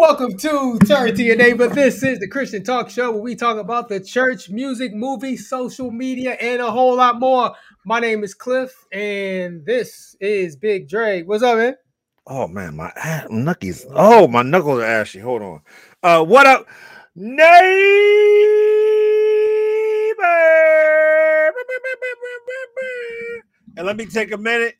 Welcome to Turn to Your Neighbor. This is the Christian Talk Show where we talk about the church, music, movies, social media, and a whole lot more. My name is Cliff, and this is Big Dre. What's up, man? Oh man, my knuckles. Oh, my knuckles are ashy. Hold on. Uh, what up, neighbor? And let me take a minute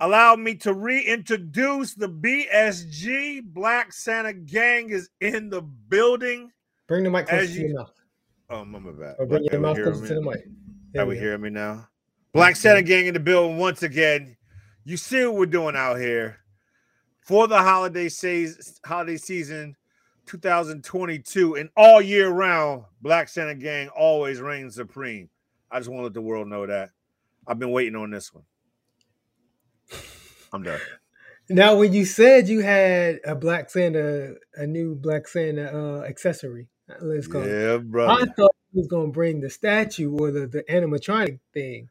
allow me to reintroduce the BSG Black Santa Gang is in the building. Bring the mic closer to your mouth. Oh, my bad. Or bring your mouth closer to the mic. There Are we, hearing me now? Black Santa Gang in the building once again. You see what we're doing out here for the holiday season, holiday season 2022, and all year round. Black Santa Gang always reigns supreme. I just want to let the world know that. I've been waiting on this one. I'm done. Now, when you said you had a Black Santa, a new Black Santa uh, accessory, let's call yeah, it. brother. I thought he was gonna bring the statue or the, the animatronic thing.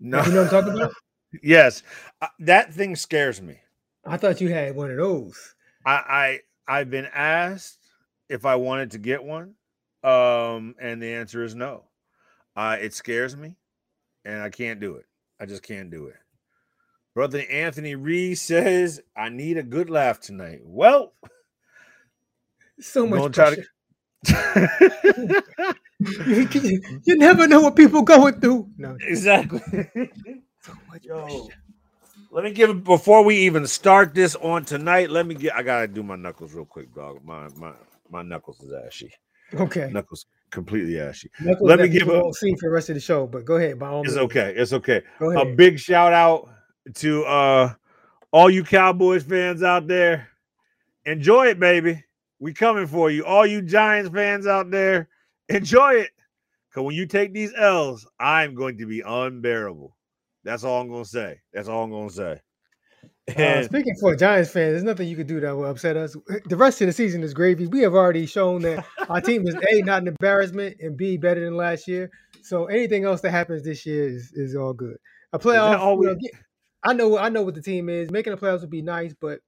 No, you know what I'm talking about? yes, uh, that thing scares me. I thought you had one of those. I, I I've been asked if I wanted to get one, um, and the answer is no. Uh, it scares me, and I can't do it. I just can't do it. Brother Anthony Reed says, I need a good laugh tonight. Well, so much pressure. To... you, you never know what people going through. No, exactly. so much Yo, pressure. Let me give before we even start this on tonight. Let me get. I gotta do my knuckles real quick, dog. My my my knuckles is ashy. Okay, knuckles completely ashy. Knuckles let me give a see for the rest of the show, but go ahead. By all it's okay. It's okay. A big shout out to uh all you Cowboys fans out there. Enjoy it, baby. We coming for you. All you Giants fans out there, enjoy it. Cause when you take these L's, I'm going to be unbearable. That's all I'm gonna say. That's all I'm gonna say. Uh, speaking for Giants fans, there's nothing you can do that will upset us. The rest of the season is gravy. We have already shown that our team is a not an embarrassment and b better than last year. So anything else that happens this year is, is all good. A playoff, you know, get, I know I know what the team is. Making the playoffs would be nice, but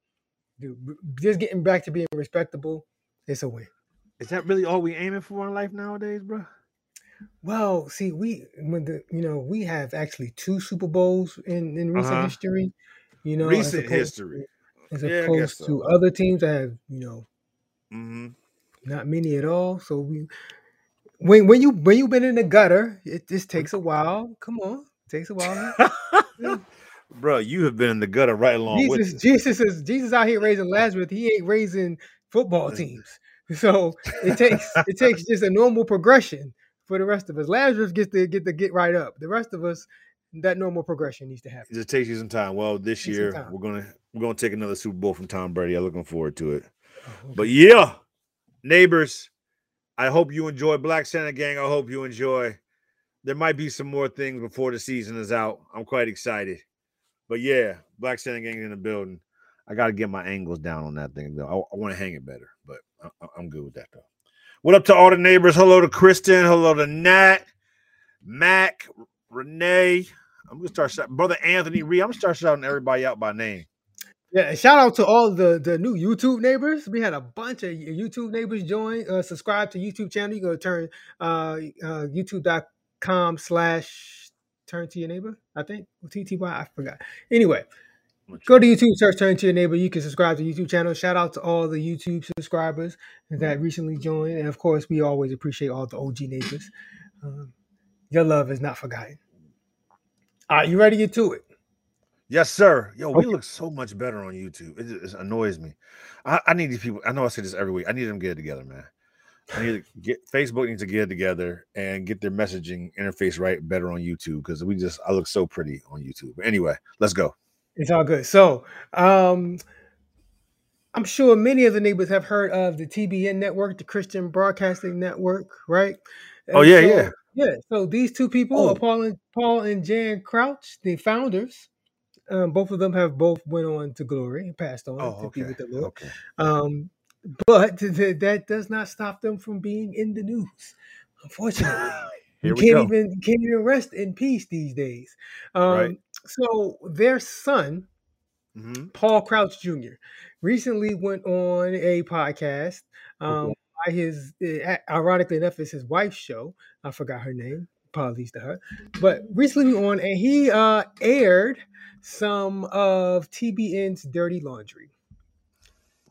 dude, just getting back to being respectable, it's a win. Is that really all we aiming for in life nowadays, bro? Well, see, we when the you know we have actually two Super Bowls in in recent uh-huh. history. You know, recent as history, as yeah, opposed so. to other teams that have you know mm-hmm. not many at all. So we when when you when you've been in the gutter, it just takes a while. Come on, it takes a while. bro, you have been in the gutter right along Jesus, with Jesus is Jesus out here raising Lazarus. He ain't raising football teams. So it takes it takes just a normal progression for the rest of us. Lazarus gets to get to get right up. The rest of us, that normal progression needs to happen. It just takes you some time. Well, this year we're gonna we're gonna take another Super Bowl from Tom Brady. I'm looking forward to it. Oh, okay. But yeah, neighbors, I hope you enjoy Black Santa Gang. I hope you enjoy. There might be some more things before the season is out. I'm quite excited. But yeah, Black Santa Gang in the building. I got to get my angles down on that thing though. I, I want to hang it better, but I, I'm good with that though. What up to all the neighbors? Hello to Kristen. Hello to Nat, Mac, Renee. I'm gonna start shouting, brother Anthony Reed. I'm gonna start shouting everybody out by name. Yeah, shout out to all the the new YouTube neighbors. We had a bunch of YouTube neighbors join. Uh, subscribe to YouTube channel. You go to turn uh, uh, YouTube.com slash Turn to Your Neighbor, I think. TTY, I forgot. Anyway, go to YouTube, search Turn to Your Neighbor. You can subscribe to YouTube channel. Shout out to all the YouTube subscribers that recently joined. And of course, we always appreciate all the OG neighbors. Um, your love is not forgotten. All right, you ready to get to it? Yes, sir. Yo, we look so much better on YouTube. It, it annoys me. I, I, need these people. I know I say this every week. I need them to get it together, man. I need to get Facebook needs to get together and get their messaging interface right better on YouTube because we just I look so pretty on YouTube. But anyway, let's go. It's all good. So um I'm sure many of the neighbors have heard of the TBN network, the Christian Broadcasting Network, right? Oh, and oh yeah, so, yeah. Yeah. So these two people, oh. Paul and Paul and Jan Crouch, the founders, um, both of them have both went on to glory and passed on oh, to okay. be with the Lord. Okay. Um, but that does not stop them from being in the news. Unfortunately, you can't go. even can't even rest in peace these days. Um, right. So their son, mm-hmm. Paul Crouch Jr., recently went on a podcast. Um, by his, uh, ironically enough, it's his wife's show. I forgot her name. Apologies to her. But recently on, and he uh, aired some of TBN's dirty laundry.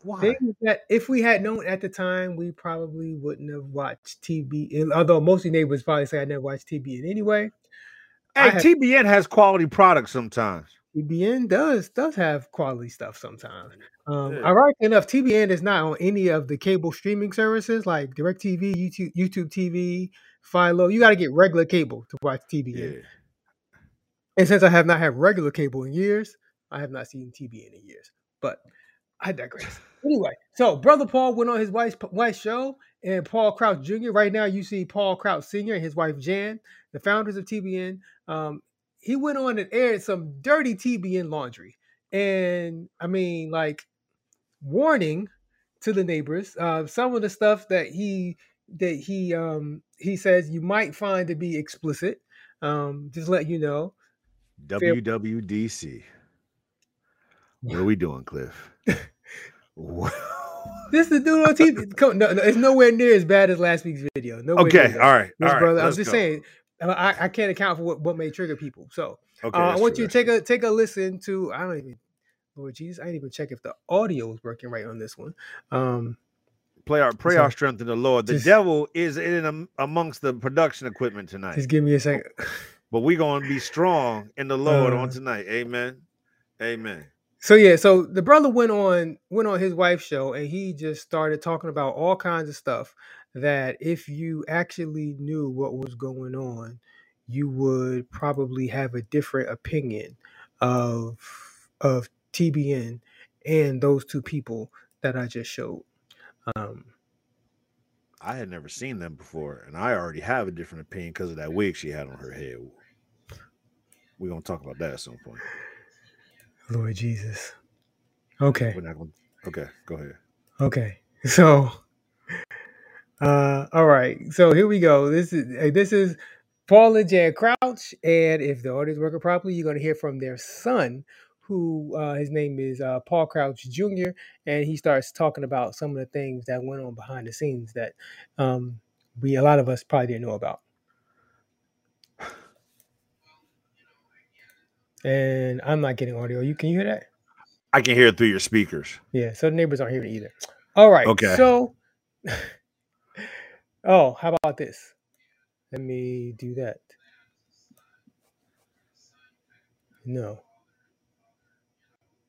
Why? Things that if we had known at the time, we probably wouldn't have watched TBN. Although most of neighbors probably say I never watched TBN anyway. Hey, have, TBN has quality products sometimes. TBN does does have quality stuff sometimes. Um, yeah. Ironically enough, TBN is not on any of the cable streaming services like DirecTV, YouTube, YouTube TV, Philo. You got to get regular cable to watch TBN. Yeah. And since I have not had regular cable in years, I have not seen TBN in years. But I digress. Anyway, so brother Paul went on his wife's wife's show, and Paul Crouch Jr. Right now, you see Paul Crouch Sr. and his wife Jan, the founders of TBN. Um, he went on and aired some dirty TBN laundry, and I mean, like, warning to the neighbors. Uh, some of the stuff that he that he um he says you might find to be explicit. Um, just let you know. WWDC. What are we doing, Cliff? this is the dude on TV. Come, no, no, it's nowhere near as bad as last week's video. Nowhere okay, all right, all right. Brother, I'm just go. saying. I, I, can't account for what, what may trigger people. So okay, uh, I want true, you to take a take a listen to. I don't even. Lord Jesus, I didn't even check if the audio is working right on this one. Um, Play our pray so, our strength in the Lord. The just, devil is in amongst the production equipment tonight. Just give me a second. But we're gonna be strong in the Lord uh, on tonight. Amen. Amen. So yeah, so the brother went on went on his wife's show and he just started talking about all kinds of stuff that if you actually knew what was going on, you would probably have a different opinion of of TBN and those two people that I just showed. Um, I had never seen them before, and I already have a different opinion because of that wig she had on her head. We're gonna talk about that at some point. Lord Jesus. Okay. We're not gonna okay, go ahead. Okay. So uh all right. So here we go. This is this is Paul and Jan Crouch, and if the audio is working properly, you're gonna hear from their son, who uh, his name is uh, Paul Crouch Jr., and he starts talking about some of the things that went on behind the scenes that um, we a lot of us probably didn't know about. And I'm not getting audio. You can you hear that? I can hear it through your speakers. Yeah, so the neighbors aren't hearing either. All right. Okay. So, oh, how about this? Let me do that. No.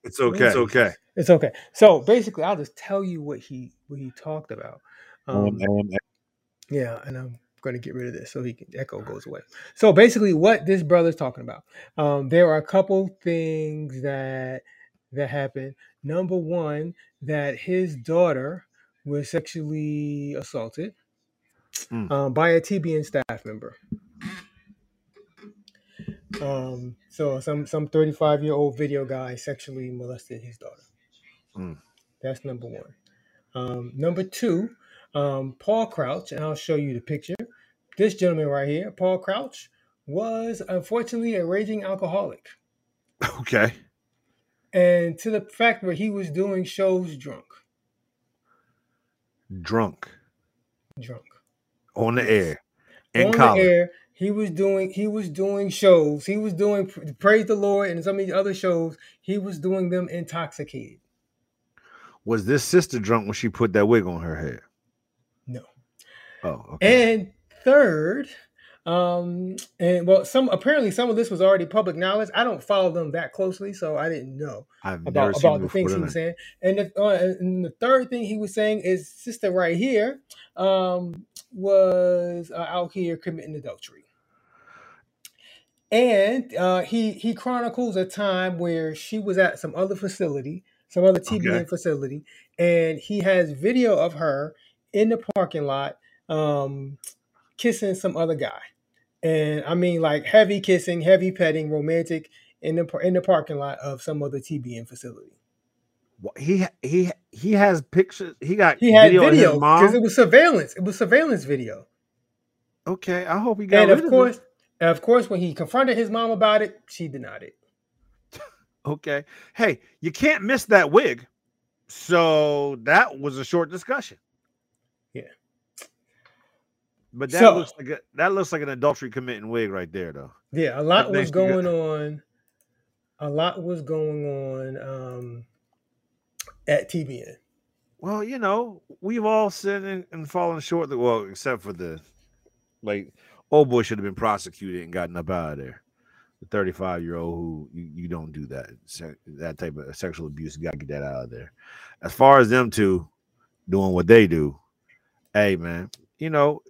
It's okay. It's okay. It's okay. So basically, I'll just tell you what he what he talked about. Um, um, yeah, and I'm going to get rid of this so he can echo goes away. So basically, what this brother's talking about, um, there are a couple things that that happened. Number one, that his daughter was sexually assaulted mm. um, by a TBN staff member. Um, so some some 35 year old video guy sexually molested his daughter. Mm. That's number one. Um, number two, um, Paul Crouch, and I'll show you the picture. This gentleman right here, Paul Crouch, was unfortunately a raging alcoholic. Okay. And to the fact where he was doing shows drunk. Drunk. Drunk. On the air. In On college. the air. He was doing he was doing shows. He was doing Praise the Lord and some of the other shows. He was doing them intoxicated. Was this sister drunk when she put that wig on her head? Oh, okay. And third, um, and well, some apparently some of this was already public knowledge. I don't follow them that closely, so I didn't know I've about about the things he was saying. And the, uh, and the third thing he was saying is sister right here um, was uh, out here committing adultery. And uh, he he chronicles a time where she was at some other facility, some other TBN okay. facility, and he has video of her in the parking lot um, kissing some other guy, and I mean like heavy kissing, heavy petting, romantic in the in the parking lot of some other TBN facility. He he he has pictures. He got he had video because it was surveillance. It was surveillance video. Okay, I hope he got. And of course, of and of course, when he confronted his mom about it, she denied it. okay. Hey, you can't miss that wig. So that was a short discussion. But that so, looks like a, that looks like an adultery committing wig right there, though. Yeah, a lot was going on. A lot was going on um, at TBN. Well, you know, we've all sinned and, fallen short. Of, well, except for the like, old boy should have been prosecuted and gotten up out of there. The 35 year old who you, you don't do that that type of sexual abuse. You got to get that out of there. As far as them two doing what they do, hey man, you know,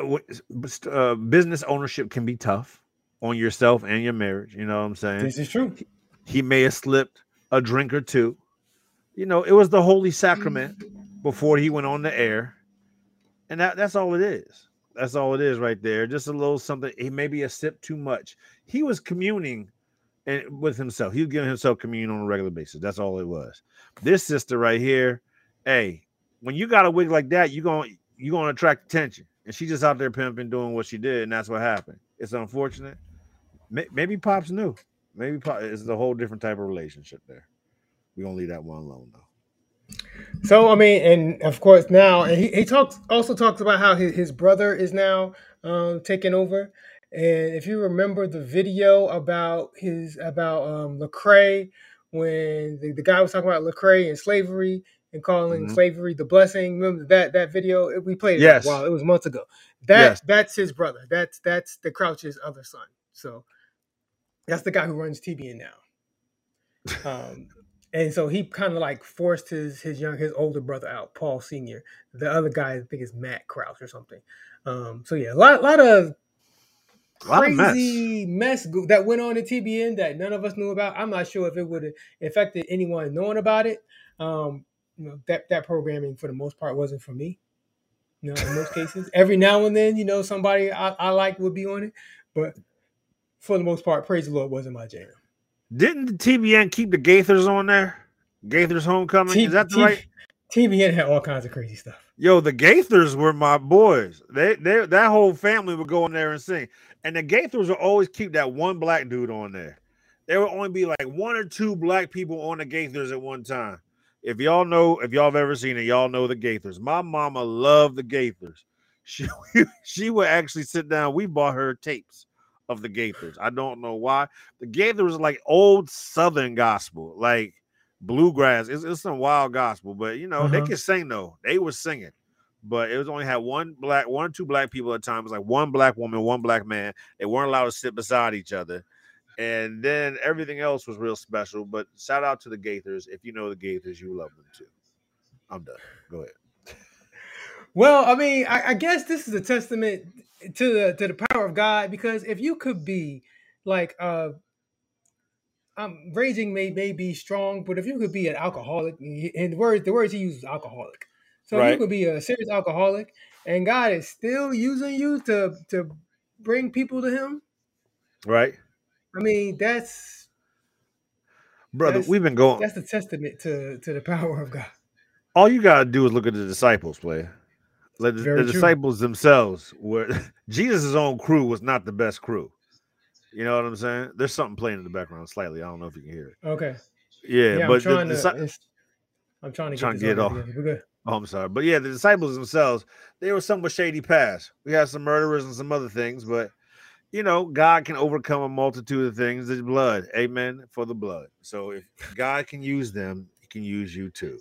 uh, business ownership can be tough on yourself and your marriage. You know what I'm saying? This is true. He may have slipped a drink or two you know, it was the holy sacrament before he went on the air. And that, that's all it is. That's all it is right there. Just a little something. He maybe a sip too much. He was communing and with himself. He was giving himself communion on a regular basis. That's all it was. This sister right here, hey, when you got a wig like that, you're gonna you're gonna attract attention. And she just out there pimping, doing what she did, and that's what happened. It's unfortunate. Maybe Pops knew. Maybe Pop, it's a whole different type of relationship there we're gonna leave that one alone though. So I mean, and of course now, and he, he talks also talks about how his, his brother is now um, taking over. And if you remember the video about his about um, Lecrae, when the, the guy was talking about Lecrae and slavery and calling mm-hmm. slavery the blessing, remember that that video we played? Yes, wow, it was months ago. That yes. that's his brother. That's that's the Crouch's other son. So that's the guy who runs TBN now. Um, and so he kind of like forced his his young his older brother out, Paul Senior. The other guy, I think, is Matt Crouch or something. Um, so yeah, a lot, lot of crazy mess. mess. that went on at TBN that none of us knew about. I'm not sure if it would have affected anyone knowing about it. Um, you know, that that programming for the most part wasn't for me. You know, in most cases, every now and then, you know, somebody I, I like would be on it, but for the most part, praise the Lord wasn't my jam. Didn't the TBN keep the Gaithers on there? Gaithers Homecoming? T- Is that the T- right? TBN had all kinds of crazy stuff. Yo, the Gaithers were my boys. They, they, that whole family would go in there and sing, and the Gaithers would always keep that one black dude on there. There would only be like one or two black people on the Gaithers at one time. If y'all know, if y'all have ever seen it, y'all know the Gaithers. My mama loved the Gaithers. She she would actually sit down. We bought her tapes of the Gaithers. I don't know why. The Gaithers like old Southern gospel, like bluegrass. It's, it's some wild gospel, but you know uh-huh. they could sing though. They were singing, but it was only had one black, one or two black people at a time. It was like one black woman, one black man. They weren't allowed to sit beside each other. And then everything else was real special. But shout out to the Gaithers. If you know the Gaithers, you love them too. I'm done. Go ahead. Well, I mean, I, I guess this is a testament to the to the power of God because if you could be like uh I'm raging may may be strong, but if you could be an alcoholic and the words the words he uses alcoholic. So right. you could be a serious alcoholic and God is still using you to to bring people to him. Right. I mean, that's brother, that's, we've been going that's the testament to to the power of God. All you gotta do is look at the disciples, player. Like the, the disciples themselves were Jesus' own crew was not the best crew. You know what I'm saying? There's something playing in the background slightly. I don't know if you can hear it. Okay. Yeah, yeah but I'm trying, the, to, I'm trying to trying get, get off. We're. Oh, I'm sorry, but yeah, the disciples themselves they were somewhat shady past. We had some murderers and some other things, but you know, God can overcome a multitude of things. The blood, amen, for the blood. So if God can use them, He can use you too.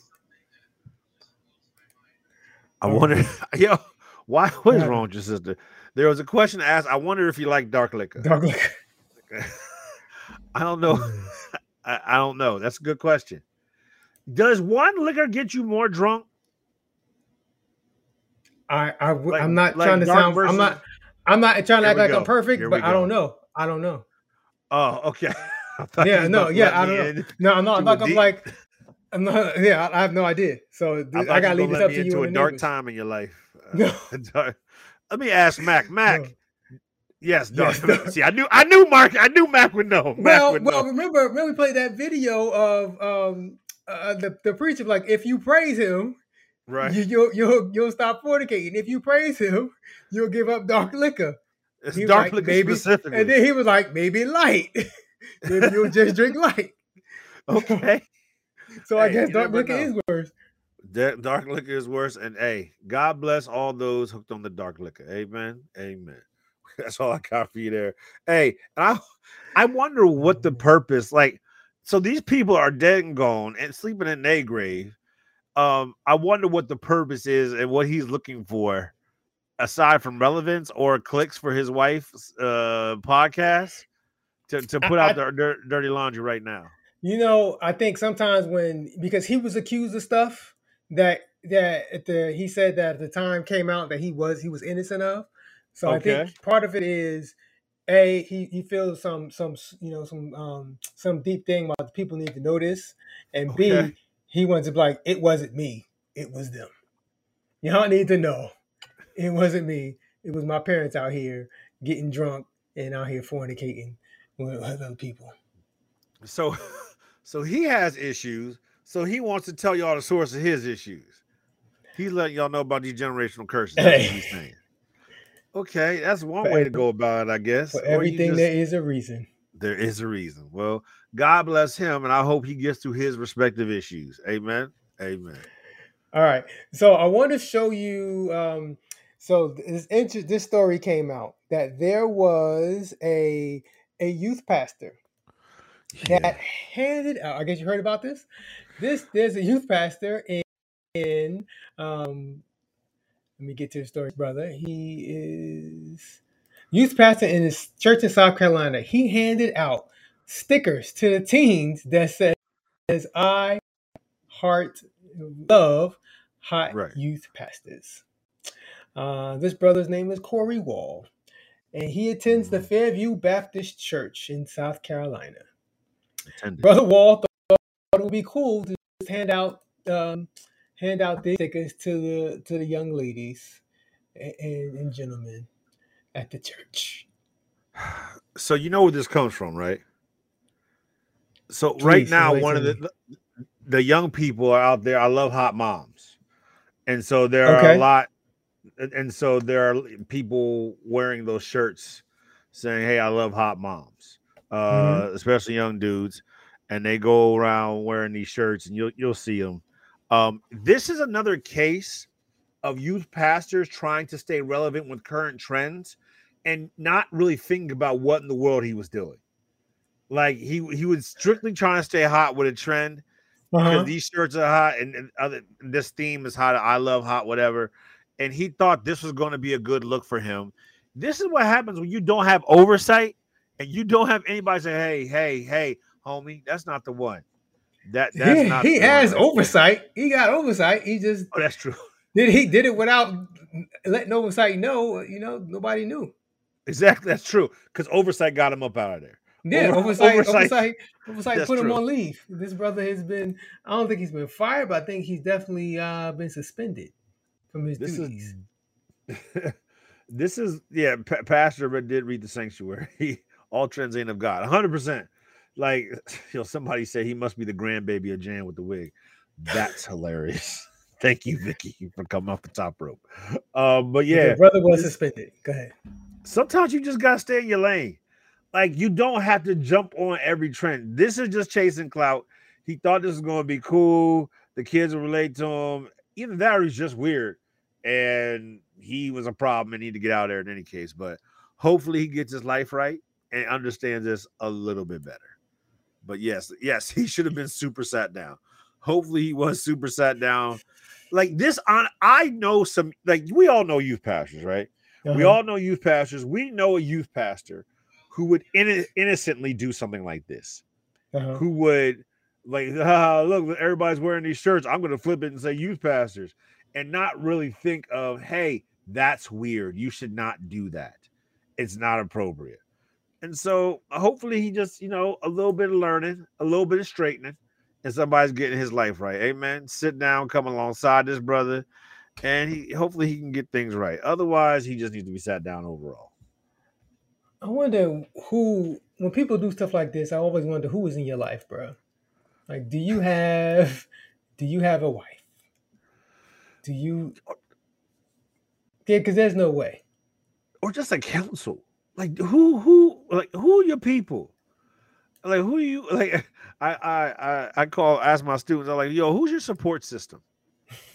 I wonder, yo, why what is wrong with your sister? There was a question asked. I wonder if you like dark liquor. Dark liquor. I don't know. I, I, don't know. That's a good question. Does one liquor get you more drunk? I, I like, I'm not like trying to sound. Versus, I'm not. I'm not trying to act like go. I'm perfect, but I don't know. I don't know. Oh, okay. yeah, no, yeah, I don't know. No, no, I'm not gonna like. I'm not. Yeah, I, have no idea. So I, I gotta leave this up to you. Into a dark time in your life. Uh, no. Let me ask Mac. Mac. No. Yes, dark. Yes, See, I knew. I knew Mark. I knew Mac would know. Mac well, would well, know. remember, remember we played that video of um uh, the the preacher like if you praise him, right, you, you'll you'll you'll stop fornicating. If you praise him, you'll give up dark liquor. It's dark like, liquor maybe, specifically. And then he was like, maybe light. maybe you'll just drink light. Okay. so I guess dark liquor is worse. dark liquor is worse. And hey, God bless all those hooked on the dark liquor. Amen. Amen. That's all I got for you there. Hey, I I wonder what the purpose like. So these people are dead and gone and sleeping in their grave. Um, I wonder what the purpose is and what he's looking for, aside from relevance or clicks for his wife's uh podcast to, to put I, out their dirty laundry right now. You know, I think sometimes when because he was accused of stuff that that at the he said that at the time came out that he was he was innocent of. So okay. I think part of it is a he he feels some some you know some um some deep thing about the people need to know this, and okay. B he wants to be like it wasn't me, it was them. Y'all need to know, it wasn't me. It was my parents out here getting drunk and out here fornicating with other people. So, so he has issues. So he wants to tell y'all the source of his issues. He's letting y'all know about these generational curses. Hey. what he's saying. Okay, that's one way to go about it, I guess. For everything, just, there is a reason. There is a reason. Well, God bless him, and I hope he gets through his respective issues. Amen. Amen. All right. So I want to show you. Um, so this this story came out that there was a a youth pastor yeah. that handed out. I guess you heard about this. This there's a youth pastor in, in um, let me get to the story, brother. He is youth pastor in his church in South Carolina. He handed out stickers to the teens that says "I heart love hot right. youth pastors." Uh, this brother's name is Corey Wall, and he attends the mm-hmm. Fairview Baptist Church in South Carolina. Attended. Brother Wall thought it would be cool to just hand out um, hand out these stickers to the to the young ladies and, and gentlemen at the church. So you know where this comes from, right? So Please, right now, one of the the young people are out there. I love hot moms, and so there okay. are a lot, and so there are people wearing those shirts saying, "Hey, I love hot moms," uh, mm-hmm. especially young dudes, and they go around wearing these shirts, and you'll you'll see them um, this is another case of youth pastors trying to stay relevant with current trends and not really thinking about what in the world he was doing. Like he he was strictly trying to stay hot with a trend uh-huh. because these shirts are hot and, and other this theme is hot. I love hot, whatever. And he thought this was going to be a good look for him. This is what happens when you don't have oversight and you don't have anybody say, "Hey, hey, hey, homie, that's not the one." That that's he, not he has oversight. He got oversight. He just oh, that's true. Did he did it without letting oversight know? You know, nobody knew. Exactly, that's true. Because oversight got him up out of there. Yeah, Over, oversight, oversight, oversight, oversight put true. him on leave. This brother has been. I don't think he's been fired, but I think he's definitely uh, been suspended from his this duties. Is, this is yeah. P- Pastor did read the sanctuary. All trends ain't of God. 100. percent like you know, somebody said he must be the grandbaby of Jan with the wig. That's hilarious. Thank you, Vicky, for coming off the top rope. Um, but yeah, brother was suspended. Go ahead. Sometimes you just gotta stay in your lane. Like you don't have to jump on every trend. This is just chasing clout. He thought this was gonna be cool. The kids will relate to him. Either that or he's just weird, and he was a problem and need to get out there in any case. But hopefully he gets his life right and understands this a little bit better. But yes, yes, he should have been super sat down. Hopefully, he was super sat down. Like this, on I know some. Like we all know youth pastors, right? Uh-huh. We all know youth pastors. We know a youth pastor who would in- innocently do something like this. Uh-huh. Who would like, ah, look, everybody's wearing these shirts. I'm going to flip it and say youth pastors, and not really think of, hey, that's weird. You should not do that. It's not appropriate. And so hopefully he just, you know, a little bit of learning, a little bit of straightening, and somebody's getting his life right. Amen. Sit down, come alongside this brother, and he hopefully he can get things right. Otherwise, he just needs to be sat down overall. I wonder who when people do stuff like this, I always wonder who is in your life, bro. Like, do you have do you have a wife? Do you Yeah, because there's no way. Or just a counsel like who who like who are your people like who are you like I I I call ask my students, I'm like, yo, who's your support system?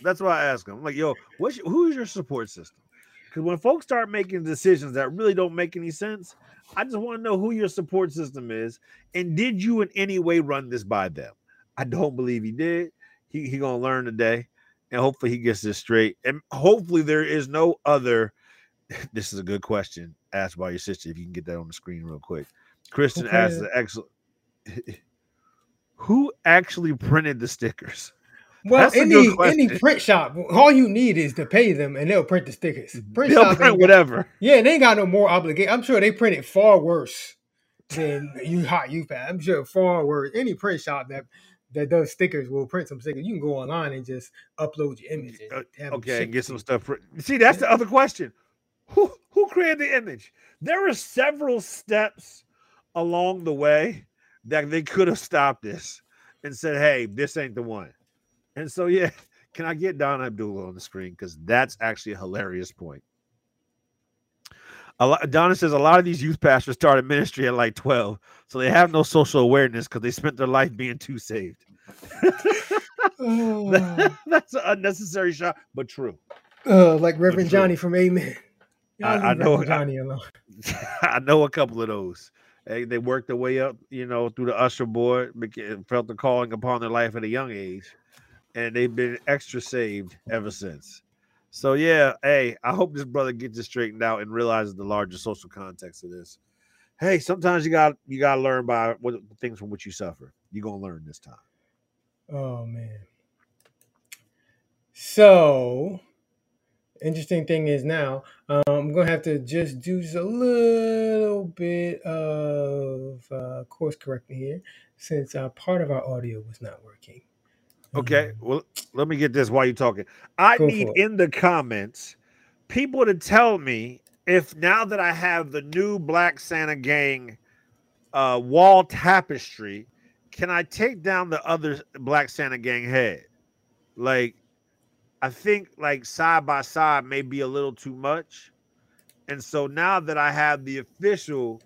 That's why I ask them. I'm like, yo, what's your, who's your support system? Because when folks start making decisions that really don't make any sense, I just want to know who your support system is, and did you in any way run this by them? I don't believe he did. He he gonna learn today, and hopefully he gets this straight. And hopefully there is no other. This is a good question asked by your sister. If you can get that on the screen real quick, Kristen okay. asked the excellent. Who actually printed the stickers? Well, any any print shop, all you need is to pay them, and they'll print the stickers. Print they'll print whatever. yeah, they ain't got no more obligation. I'm sure they print it far worse than you hot you pad. I'm sure far worse. Any print shop that that does stickers will print some stickers. You can go online and just upload your image. Uh, okay, and get some stuff. Print. See, that's the other question. Who who created the image? There are several steps along the way that they could have stopped this and said, "Hey, this ain't the one." And so, yeah, can I get Donna Abdullah on the screen? Because that's actually a hilarious point. A lot, Donna says a lot of these youth pastors started ministry at like 12, so they have no social awareness because they spent their life being too saved. oh. that's an unnecessary shot, but true. Uh, like Reverend Johnny from Amen. I, I, know Johnny alone. I know a couple of those. They, they worked their way up, you know, through the usher board, felt the calling upon their life at a young age and they've been extra saved ever since. So yeah, hey, I hope this brother gets it straightened out and realizes the larger social context of this. Hey, sometimes you got you got to learn by what things from which you suffer. You're gonna learn this time. Oh man. So, interesting thing is now um, I'm gonna have to just do a little bit of uh, course correcting here since uh, part of our audio was not working. Okay, mm-hmm. well, let me get this while you're talking. I Go need in the comments people to tell me if now that I have the new Black Santa Gang uh, wall tapestry, can I take down the other Black Santa Gang head? Like, I think like side by side may be a little too much. And so now that I have the official,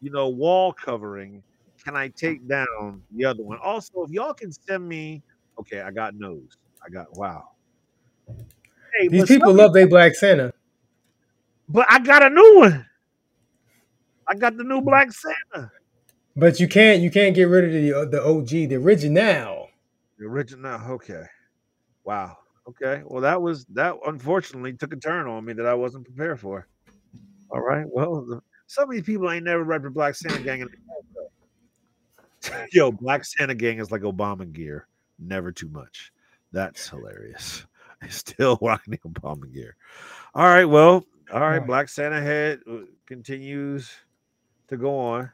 you know, wall covering, can I take down the other one? Also, if y'all can send me Okay, I got nose. I got wow. Hey, These people love their Black Santa. But I got a new one. I got the new Black Santa. But you can't you can't get rid of the uh, the OG, the original. The original. Okay. Wow. Okay. Well, that was that. Unfortunately, took a turn on me that I wasn't prepared for. All right. Well, the, some of these people ain't never read the Black Santa Gang. Yo, Black Santa Gang is like Obama gear never too much. That's hilarious. Still rocking the Obama gear. All right, well, all right. Black Santa head uh, continues to go on.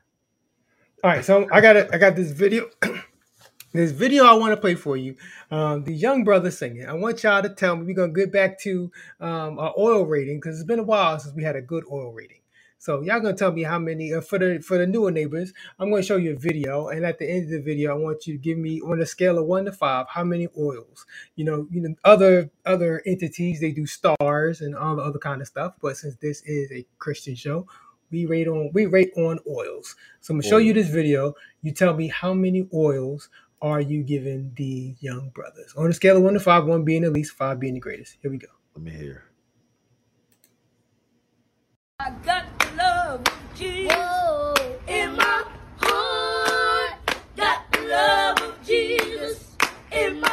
All right, so I got it. I got this video. this video I want to play for you. Um, the young brother singing. I want y'all to tell me. We're gonna get back to um, our oil rating because it's been a while since we had a good oil rating. So y'all gonna tell me how many uh, for the for the newer neighbors. I'm gonna show you a video, and at the end of the video, I want you to give me on a scale of one to five how many oils. You know, you know other other entities they do stars and all the other kind of stuff, but since this is a Christian show, we rate on we rate on oils. So I'm gonna show you this video. You tell me how many oils are you giving the young brothers on a scale of one to five, one being the least, five being the greatest. Here we go. Let me hear. I got the love of Jesus Whoa. in my heart. Got the love of Jesus in my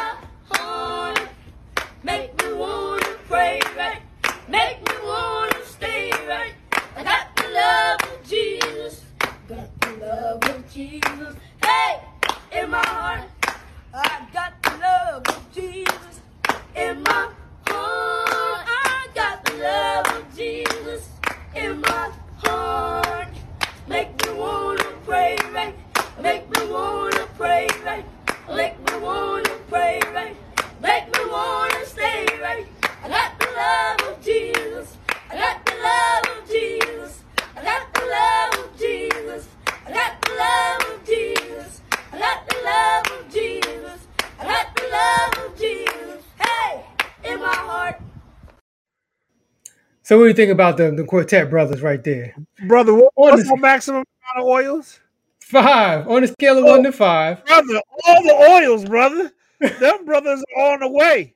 So what do you think about the, the quartet brothers right there? Brother, what, what's the maximum amount of oils? Five on a scale of oh, one to five. Brother, all the oils, brother. Them brothers are on the way.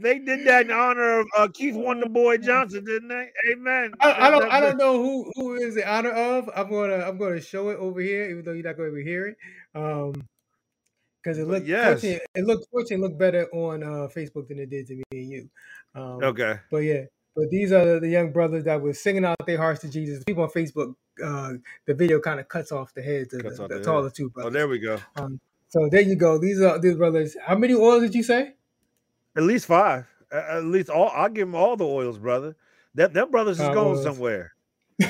They did that in honor of uh, Keith Wonderboy Johnson, didn't they? Amen. I, I don't. I don't know who who is in honor of. I'm gonna. I'm gonna show it over here, even though you're not going to hear it. Um, because it looked. Yes. It looked. Fortunately, looked better on uh, Facebook than it did to me and you. Um, okay. But yeah, but these are the young brothers that were singing out their hearts to Jesus. People on Facebook, uh, the video kind of cuts off the heads of cuts the, the, the taller two brothers. Oh, there we go. Um, so there you go. These are these brothers. How many oils did you say? At least five. At least all. I'll give them all the oils, brother. That them brothers is uh, going oils. somewhere.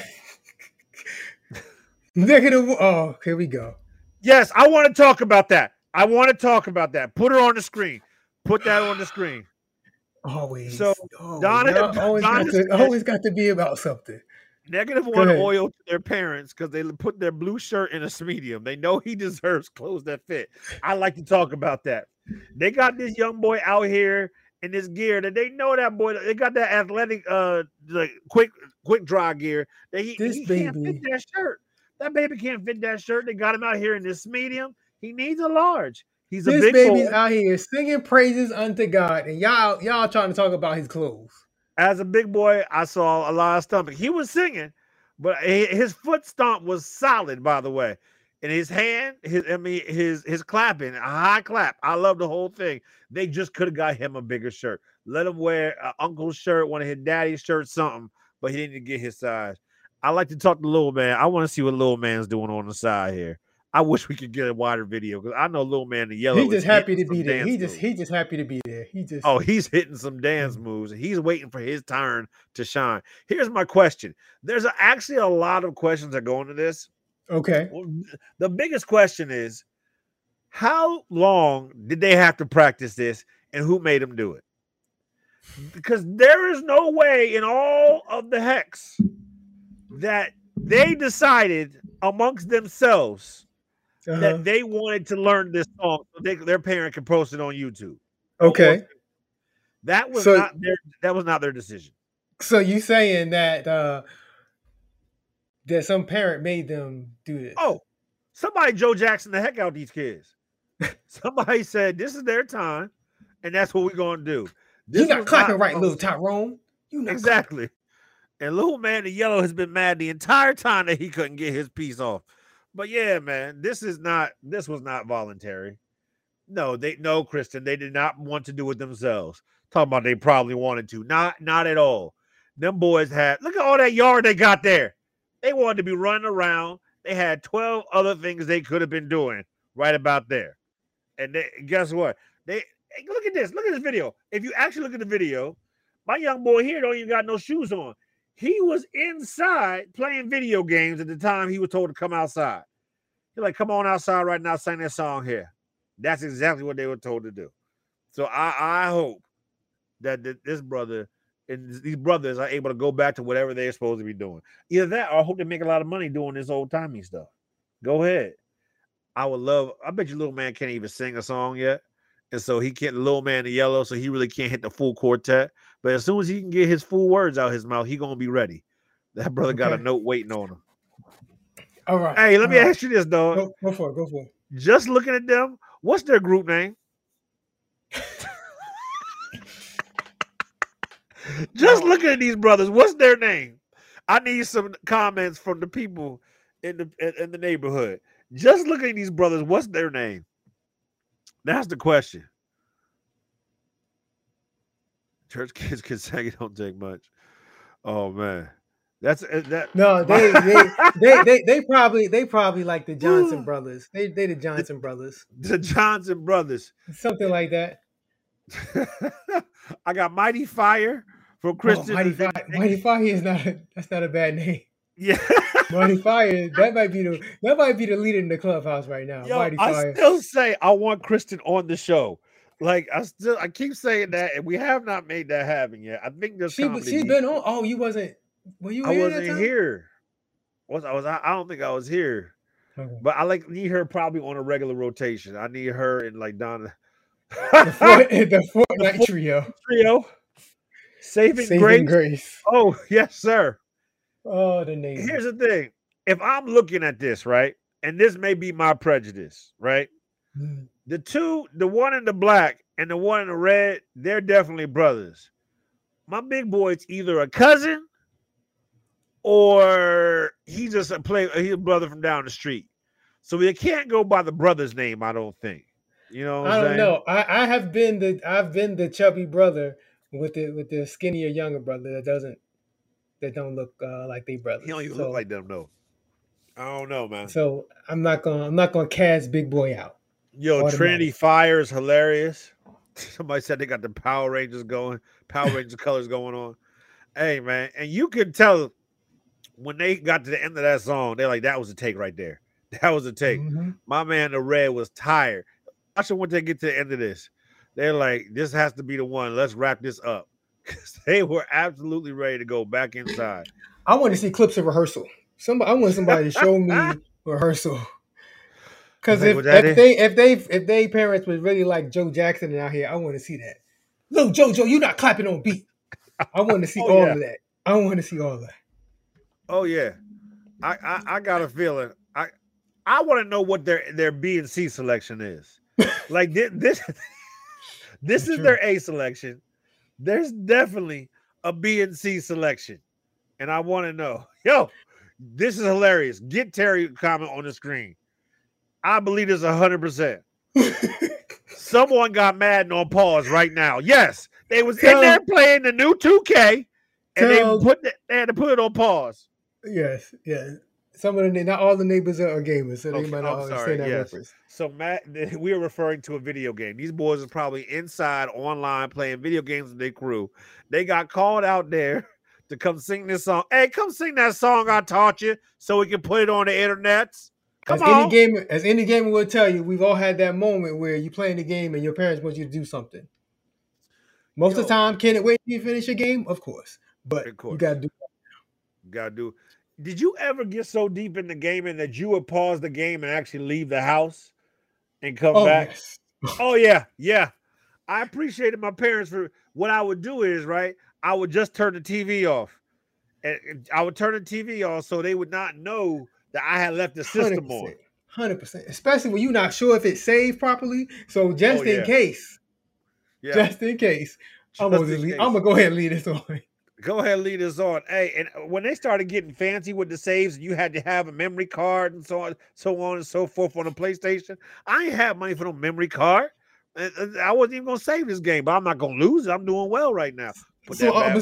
Negative. Oh, here we go. Yes, I want to talk about that. I want to talk about that. Put her on the screen. Put that on the screen. Always. So oh, Donna, always, Donna got to, always got to be about something. One oil to their parents because they put their blue shirt in a medium. They know he deserves clothes that fit. I like to talk about that. They got this young boy out here in this gear that they know that boy. They got that athletic, uh, like quick, quick dry gear that he, this he baby. can't fit that shirt. That baby can't fit that shirt. They got him out here in this medium. He needs a large. He's this a boy. out here singing praises unto God, and y'all y'all trying to talk about his clothes. As a big boy, I saw a lot of stomach. He was singing, but his foot stomp was solid, by the way. And his hand, his I mean his his clapping, a high clap. I love the whole thing. They just could have got him a bigger shirt. Let him wear an uncle's shirt, one of his daddy's shirts, something. But he didn't get his size. I like to talk to little man. I want to see what little man's doing on the side here. I wish we could get a wider video because I know little man in the yellow. He's just happy to be there. He just he just happy to be there. He just oh he's hitting some dance mm. moves. He's waiting for his turn to shine. Here's my question. There's actually a lot of questions that go into this. Okay. The biggest question is how long did they have to practice this and who made them do it? Because there is no way in all of the hex that they decided amongst themselves uh-huh. that they wanted to learn this song so they, their parent could post it on YouTube. Okay. That was so, not their that was not their decision. So you saying that uh that some parent made them do this? Oh, somebody Joe Jackson the heck out these kids. somebody said this is their time, and that's what we're gonna do. This you not clapping not, right, little Tyrone. You not exactly. Clapping. And little man in yellow has been mad the entire time that he couldn't get his piece off. But yeah, man, this is not this was not voluntary. No, they no, Kristen, they did not want to do it themselves. Talking about they probably wanted to. Not not at all. Them boys had look at all that yard they got there. They wanted to be running around. They had 12 other things they could have been doing right about there. And they, guess what? They hey, look at this. Look at this video. If you actually look at the video, my young boy here don't even got no shoes on. He was inside playing video games at the time he was told to come outside. He's like, come on outside right now, sing that song here. That's exactly what they were told to do. So I, I hope that this brother and these brothers are able to go back to whatever they're supposed to be doing. Either that or I hope they make a lot of money doing this old timey stuff. Go ahead. I would love, I bet you little man can't even sing a song yet. And so he can't little man in yellow, so he really can't hit the full quartet. But as soon as he can get his full words out his mouth, he gonna be ready. That brother got a note waiting on him. All right. Hey, let All me right. ask you this, dog. Go, go, for it. Go for it. Just looking at them, what's their group name? Just looking at these brothers, what's their name? I need some comments from the people in the in the neighborhood. Just looking at these brothers, what's their name? That's the question. Church kids can sing it don't take much. Oh man. That's uh, that. No, they they, they they they probably they probably like the Johnson brothers. They they the Johnson brothers. The Johnson brothers. Something like that. I got Mighty Fire from Christian. Oh, Mighty Fire. Mighty Fire is not a, that's not a bad name. Yeah. Mighty Fire. That might be the that might be the leader in the clubhouse right now. Yo, Mighty Fire. I still say I want Kristen on the show. Like I still I keep saying that, and we have not made that happen yet. I think there's she she's been on. Oh, you wasn't. Were you? I wasn't here. Was I was? I, I don't think I was here. Okay. But I like need her probably on a regular rotation. I need her and like Donna. the, Fort, the Fortnite the trio. Trio. Saving, Saving grace. grace. Oh yes, sir. Oh, the name. Here's the thing. If I'm looking at this right, and this may be my prejudice, right? Mm. The two, the one in the black and the one in the red, they're definitely brothers. My big boy's either a cousin or he's just a play. He's a brother from down the street. So we can't go by the brother's name. I don't think. You know, I don't saying? know. I, I have been the I've been the chubby brother with the with the skinnier younger brother that doesn't that don't look uh, like they brothers. He don't even so, look like them, no. I don't know, man. So I'm not gonna I'm not gonna cast Big Boy out. Yo, Trinity Fire is hilarious. Somebody said they got the Power Rangers going, Power Rangers colors going on. Hey man, and you can tell when they got to the end of that song, they're like, that was a take right there. That was a take. Mm-hmm. My man, the red was tired. I should want to get to the end of this. They're like, this has to be the one. Let's wrap this up. Because they were absolutely ready to go back inside. I want to see clips of rehearsal. Somebody, I want somebody to show me rehearsal. Because if, if they if they if they parents was really like Joe Jackson out here, I want to see that. Look, JoJo, you're not clapping on beat. I want to see oh, all yeah. of that. I want to see all of that. Oh yeah, I, I, I got a feeling. I I want to know what their their B and C selection is. like this this, this is true. their A selection. There's definitely a B and C selection, and I want to know. Yo, this is hilarious. Get Terry comment on the screen. I believe this hundred percent. Someone got Madden on pause right now. Yes, they was in there playing the new 2K, and they put the, they had to put it on pause. Yes, yes. Some of the not all the neighbors are gamers, so they okay, might not understand that yes. reference. So Matt, we are referring to a video game. These boys are probably inside online playing video games with their crew. They got called out there to come sing this song. Hey, come sing that song I taught you, so we can put it on the internet. Come as on. any gamer, as any gamer will tell you, we've all had that moment where you're playing the game and your parents want you to do something. Most Yo. of the time, can it wait till you finish your game? Of course, but course. you gotta do. Gotta do did you ever get so deep in the gaming that you would pause the game and actually leave the house and come oh, back? Yes. oh yeah, yeah. I appreciated my parents for what I would do is right. I would just turn the TV off, and I would turn the TV off so they would not know that I had left the system 100%, on. Hundred percent, especially when you're not sure if it's saved properly. So just oh, in case, yeah. just in case, just I'm gonna, I'm gonna go ahead and leave this on. Go ahead, and lead us on. Hey, and uh, when they started getting fancy with the saves, you had to have a memory card and so on, so on and so forth on the PlayStation. I ain't have money for no memory card. I wasn't even gonna save this game, but I'm not gonna lose it. I'm doing well right now. So, uh,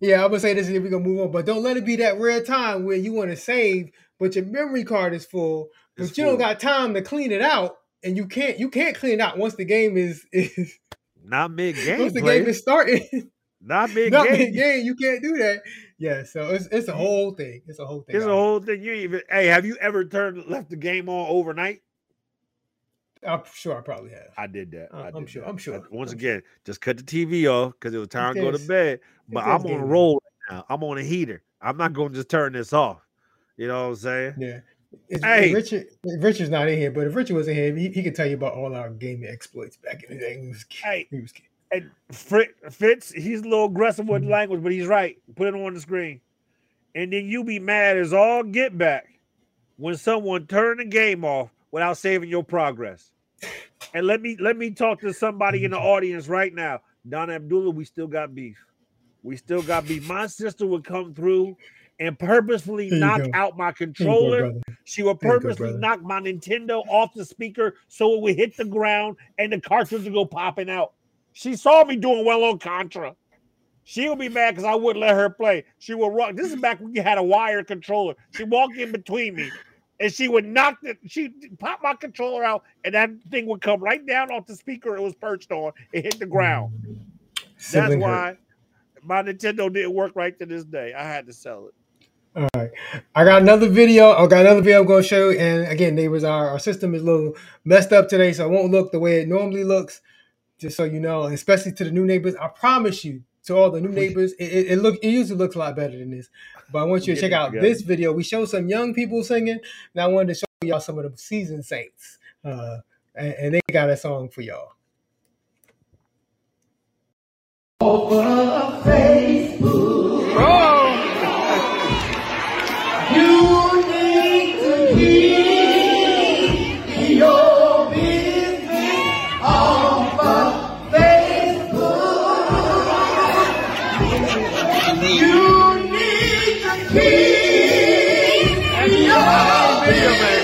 yeah, I'm gonna say this, and we're gonna move on. But don't let it be that rare time where you want to save, but your memory card is full, but you full. don't got time to clean it out, and you can't you can't clean it out once the game is is not mid game. Once the game is starting. Not big Not game. big game. You can't do that. Yeah, so it's it's a whole thing. It's a whole thing. It's a whole thing. You even hey, have you ever turned left the game on overnight? I'm sure I probably have. I did that. Uh, I am sure. I'm sure. I, once I'm again, sure. just cut the TV off because it was time to go to bed. But I'm on a roll right now. I'm on a heater. I'm not going to just turn this off. You know what I'm saying? Yeah. Hey. Richard, Richard's not in here, but if Richard was in here, he, he could tell you about all our gaming exploits back in the day. He was, hey, he was and Fitz, he's a little aggressive with mm-hmm. language, but he's right. Put it on the screen. And then you be mad as all get back when someone turn the game off without saving your progress. And let me let me talk to somebody in the audience right now. Donna Abdullah, we still got beef. We still got beef. My sister would come through and purposefully knock go. out my controller. Go, she would purposely go, knock my Nintendo off the speaker so it would hit the ground and the cartridge would go popping out. She saw me doing well on Contra. She would be mad because I wouldn't let her play. She would rock. This is back when you had a wire controller. She walked in between me and she would knock it. She pop my controller out, and that thing would come right down off the speaker it was perched on and hit the ground. That's why my Nintendo didn't work right to this day. I had to sell it. All right. I got another video. I got another video I'm going to show you. And again, neighbors, our, our system is a little messed up today, so it won't look the way it normally looks just so you know, especially to the new neighbors. I promise you, to all the new neighbors, it, it, it look it usually looks a lot better than this. But I want you to check out this video. We show some young people singing. and I wanted to show y'all some of the seasoned saints, uh, and, and they got a song for y'all. Over Facebook. Oh. Hallelujah.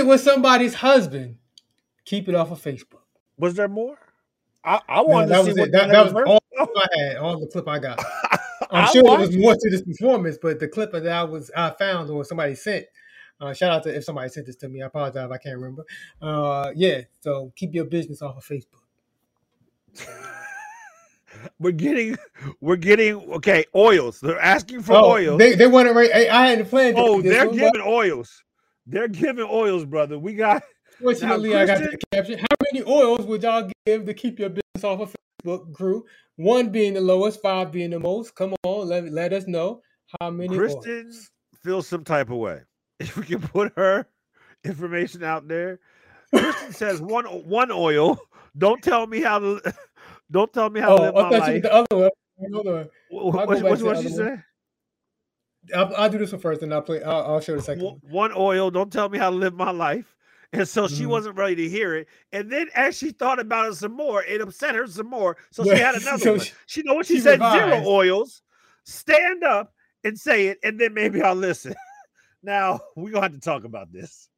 Messing with somebody's husband, keep it off of Facebook. Was there more? I, I wanted no, to see was what that, that was all I had, all the clip I got. I'm I sure there was more to this performance, but the clip that I was I found or somebody sent. Uh, shout out to if somebody sent this to me. I apologize if I can't remember. Uh, yeah, so keep your business off of Facebook. we're getting we're getting okay oils. They're asking for Oh, oils. they they want to right. I, I hadn't planned. to oh, do this they're giving oils. They're giving oils, brother. We got Fortunately, I got the caption. How many oils would y'all give to keep your business off of Facebook, crew? One being the lowest, five being the most. Come on, let, let us know how many. Kristen oils. feels some type of way. If we can put her information out there. Kristen says one one oil. Don't tell me how to don't tell me how to Oh, live I my life. the other one. Hold on. Wh- I'll What, what, to what she other one. say? I'll, I'll do this one first, and I'll play. I'll, I'll show the second One, one. oil. Don't tell me how to live my life. And so she Mhm. wasn't ready to hear it. And then as she thought about it some more, it upset her some more. So she had another So one. she- She know what she, she said. revised. Zero oils. Stand up and say it, and then maybe I'll listen. now we're gonna have to talk about this.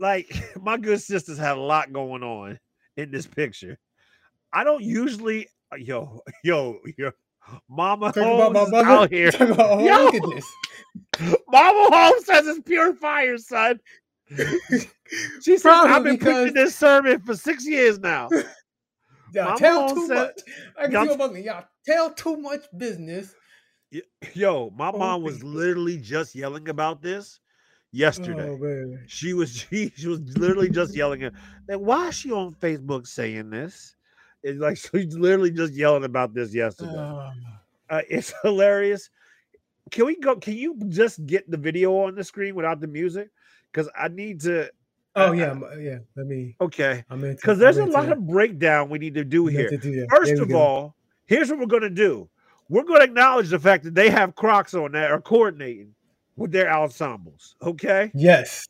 Like my good sisters had a lot going on in this picture. I don't usually, yo, yo, yo, Mama about Holmes my is mother. out here. About, oh, Yo. look at this. Mama Holmes says it's pure fire, son. She said, I've been because- preaching this sermon for six years now. Y'all Mama tell Holmes too said- much. I can Y'all- about me. Y'all tell too much business. Yo, my Oh, mom was literally just yelling about this yesterday. Oh. She was she, she was literally just yelling at like, why is she on Facebook saying this? It's like she's literally just yelling about this yesterday. Uh, it's hilarious. Can we go? Can you just get the video on the screen without the music? Because I need to. Oh I- yeah, yeah. Let me. okay. Because there's I'm a lot of breakdown we need to do I'm here. into do. First of go. all, here's what we're going to do. We're going to acknowledge the fact that they have Crocs on that are coordinating with their ensembles. Okay. Yes.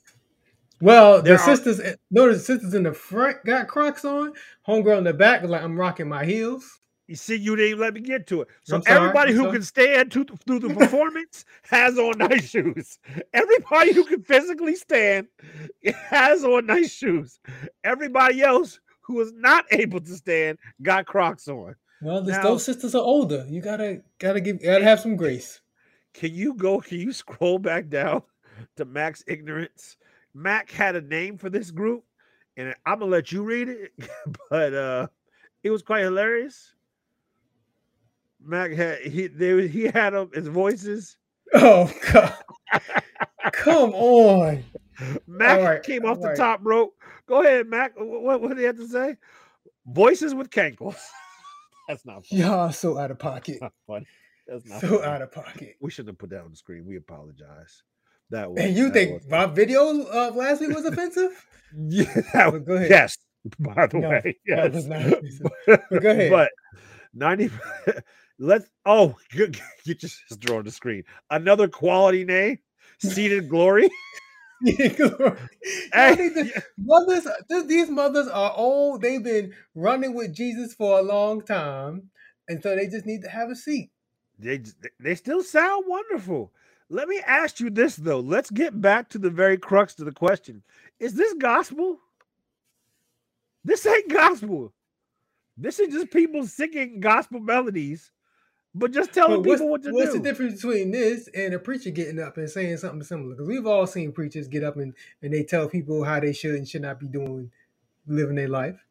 Well, There the are- sisters, notice the sisters in the front got Crocs on. Homegirl in the back was like, "I'm rocking my heels." You see, you didn't let me get to it. So sorry, everybody who can stand to, through the performance has on nice shoes. Everybody who can physically stand has on nice shoes. Everybody else who is not able to stand got Crocs on. Well, this, Now- those sisters are older. You gotta gotta give gotta have some grace. Can you go? Can you scroll back down to Max Ignorance? Mac had a name for this group, and I'm gonna let you read it, but uh it was quite hilarious. Mac had he they, he had them his voices. Oh God! Come on. Mac right, came off the top rope. Go ahead, Mac. What, what, did he have to say? Voices with cankles. That's not funny. Y'all so out of pocket. Not funny. That's not So funny. out of pocket. We shouldn't have put that on the screen. We apologize. That was And you think was- my video of last week was offensive? Yeah, that But go ahead. Yes, by the No, way, yes. that was not go ahead. But ninety. Let's. Oh, get get your sister on the screen. Another quality name. Seated glory. Hey, to- mothers, th- these mothers are old. They've been running with Jesus for a long time, and so they just need to have a seat. they they still sound wonderful. Let me ask you this though. Let's get back to the very crux of the question. Is this gospel? This ain't gospel. This is just people singing gospel melodies, but just telling But people what to what's do. What's the difference between this and a preacher getting up and saying something similar? Because we've all seen preachers get up and, and they tell people how they should and should not be doing, living their life.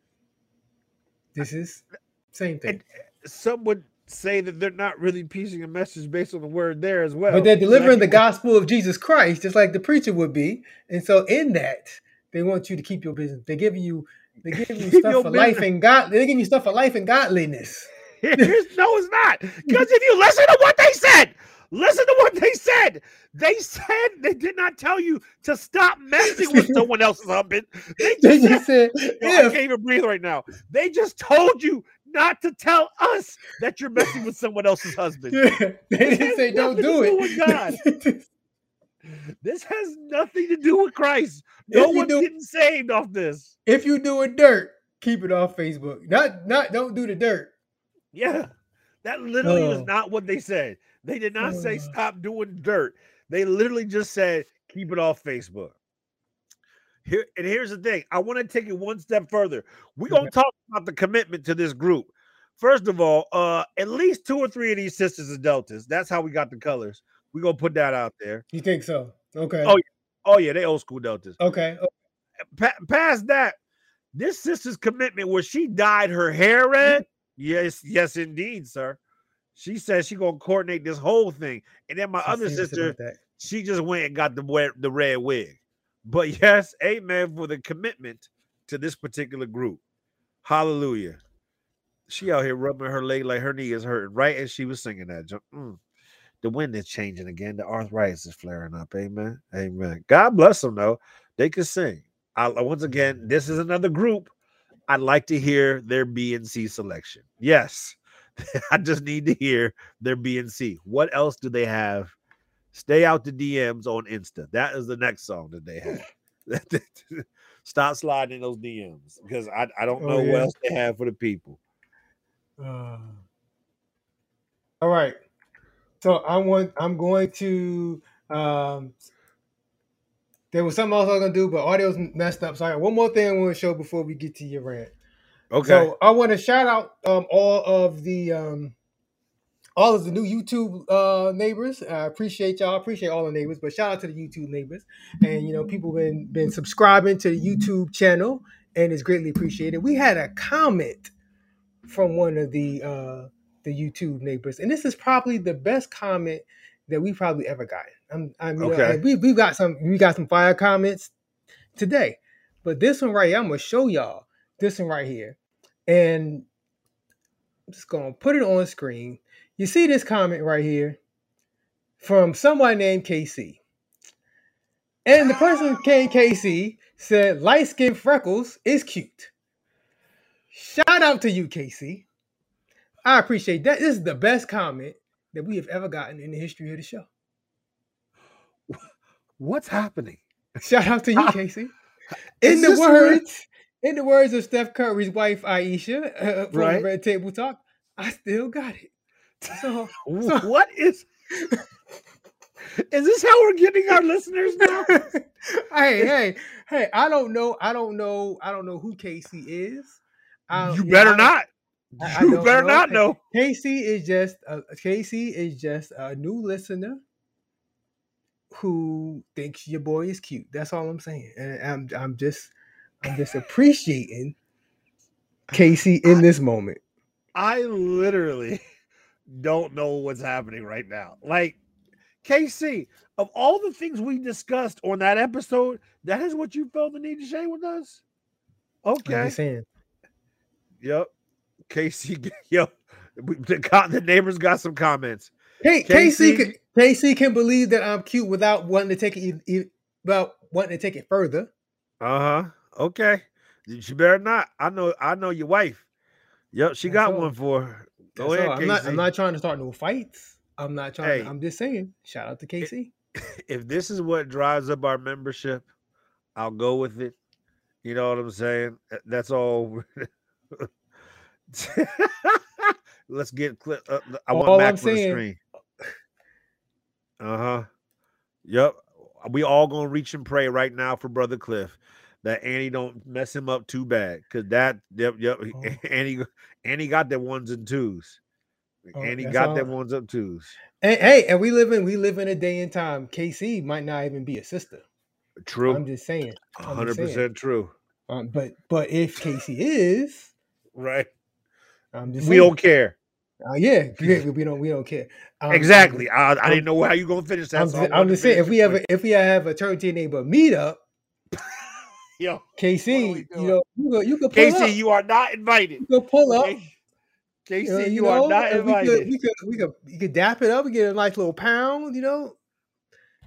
This is same thing. Some would say that they're not really piecing a message based on the word there as well. but they're delivering the gospel of Jesus Christ, just like the preacher would be. And so in that, they want you to keep your business. They're giving you they're giving you stuff for life and God. They're giving you stuff for life and godliness. No, it's not. Because if you listen to what they said, listen to what they said. They said they did not tell you to stop messing with someone else's husband. They They just just said, said, Yo, I can't even breathe right now. They just told you not to tell us that you're messing with someone else's husband. they didn't say don't nothing to do do with God. it. This has nothing to do with Christ. No one's do- getting saved off this. if you doing dirt, keep it off Facebook. Not not don't do the dirt. Yeah. That literally is Oh. not what they said. They did not say Oh. stop doing dirt. They literally just said keep it off Facebook. Here and here's the thing. I want to take it one step further. We're gonna talk about the commitment to this group. First of all, uh, at least two or three of these sisters are deltas. That's how we got the colors. We're gonna put that out there. You think so? Okay. Oh, yeah. oh yeah, they old school deltas. Okay. Pa- past that, this sister's commitment where she dyed her hair red. Yes, yes, indeed, sir. She says she gonna coordinate this whole thing, and then my I'm other sister, she just went and got the we- the red wig. But yes, amen for the commitment to this particular group. Hallelujah. She out here rubbing her leg like her knee is hurting right as she was singing that. Mm. The wind is changing again. The arthritis is flaring up. Amen. Amen. God bless them though. They can sing. I, once again, this is another group. I'd like to hear their B and C selection. Yes, I just need to hear their B and C. What else do they have? Stay out the DMs on Insta. That is the next song that they have. Stop sliding in those DMs because I, I don't Oh, know yeah. what else they have for the people. Uh, all right. So I want I'm going to um there was something else I was gonna do, but audio's messed up. So I got one more thing I want to show before we get to your rant. Okay. So I want to shout out um all of the um all of the new YouTube uh neighbors. I appreciate y'all. I Appreciate all the neighbors, but shout out to the YouTube neighbors. And you know, people been been subscribing to the YouTube channel, and it's greatly appreciated. We had a comment from one of the uh the YouTube neighbors, and this is probably the best comment that we probably ever got. I'm, I mean, Okay. we we got some we got some fire comments today, but this one right here, I'm gonna show y'all this one right here, and I'm just gonna put it on screen. You see this comment right here from someone named KC, and the person came KC said light skin freckles is cute. Shout out to you, KC. I appreciate that. This is the best comment that we have ever gotten in the history of the show. What's happening? Shout out to you, Casey. In the real? words, in the words of Steph Curry's wife Ayesha uh, from Right. the Red Table Talk, I still got it. So, so what is is this how we're getting our listeners now? hey, hey, hey! I don't know. I don't know. I don't know who Casey is. I, you better I I- I You better know. not know. Casey is just a, Casey is just a new listener who thinks your boy is cute. That's all I'm saying, and I'm I'm just I'm just appreciating Casey in this moment. I literally don't know what's happening right now. Like, KC, of all the things we discussed on that episode, that is what you felt the need to share with us? Okay. Yep. KC, yo, the, the neighbors got some comments. Hey, Casey- Casey, can, Casey can believe that I'm cute without wanting to take it without wanting to take it further. Uh huh. Okay. You better not. I know. I know your wife. Yep, she That's got all. one for her. Go ahead. I'm not. I'm not trying to start no fights. I'm not trying. Hey. To, I'm just saying. Shout out to Casey. if this is what drives up our membership, I'll go with it. You know what I'm saying? That's all. Let's get clip. Uh, I want All Mac I'm for the screen. Uh huh. Yep. We all gonna reach and pray right now for brother Cliff that Annie don't mess him up too bad because that yep yep Oh. Annie Annie got them ones and twos. Oh, Annie got them all. ones up twos. And, hey, and we live in we live in a day and time. KC might not even be a sister. True. I'm just saying. hundred percent true. Um, but but if Casey is, Right. I'm just We saying. don't care. Uh, yeah, we, don't we don't care. Um, exactly. I, I didn't know how you gonna finish that. I'm, so I just, I'm just saying if we ever if we have a turn to your neighbor meetup, yo, KC, you know you could you could pull Casey, up. you are not invited. you could pull up. Okay? Casey, uh, you, you are know, not and we invited. could, we could we could you could dap it up and get a nice little pound. You know,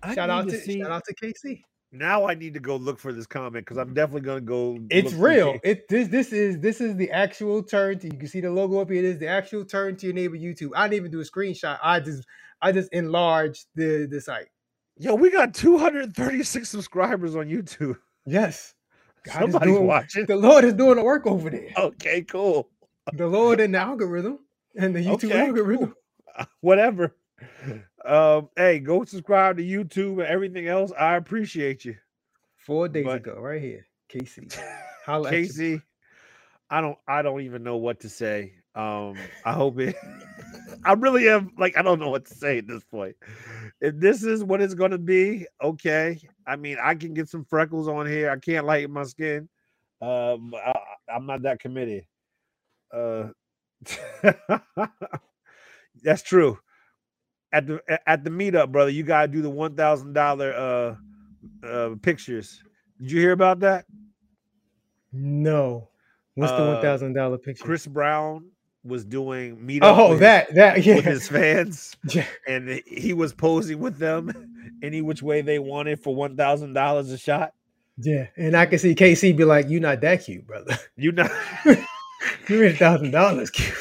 I shout out to to shout out to KC. now I need to go look for this comment because I'm definitely gonna go. It's real. It this this is this is the actual turn. To, you can see the logo up here. This is the actual turn to your neighbor YouTube. I didn't even do a screenshot. I just I just enlarged the the site. Yo, we got 236 subscribers on YouTube. Yes, God is Somebody's doing- watching. the Lord is doing the work over there. Okay, cool. The Lord and the algorithm and the YouTube Okay, algorithm. Uh, Whatever. Um, hey, go subscribe to YouTube and everything else. I appreciate you. Four days but, ago, right here, Casey. How Casey, I don't I don't even know what to say. Um, I hope it. I really am like I don't know what to say at this point. If this is what it's gonna be, okay. I mean, I can get some freckles on here. I can't lighten my skin. Um, I, I'm not that committed. Uh, that's true. At the at the meetup, brother, you gotta do the one thousand uh uh pictures. Did you hear about that? No. What's the uh, thousand dollar picture? Chris Brown was doing meetup. Oh, that that yeah. with his fans, yeah. and he was posing with them any which way they wanted for one thousand dollars a shot. Yeah, and I can see KC be like, "You're not that cute, brother. You're not. you a thousand dollars cute."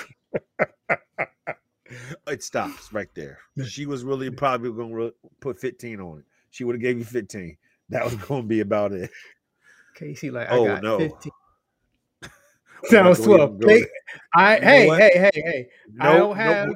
it stops right there. She was really probably going to re- put fifteen on it. She would have gave you fifteen. That was going to be about it. Casey, like, I oh no. 15. Sounds twelve. I hey hey hey hey. I don't have.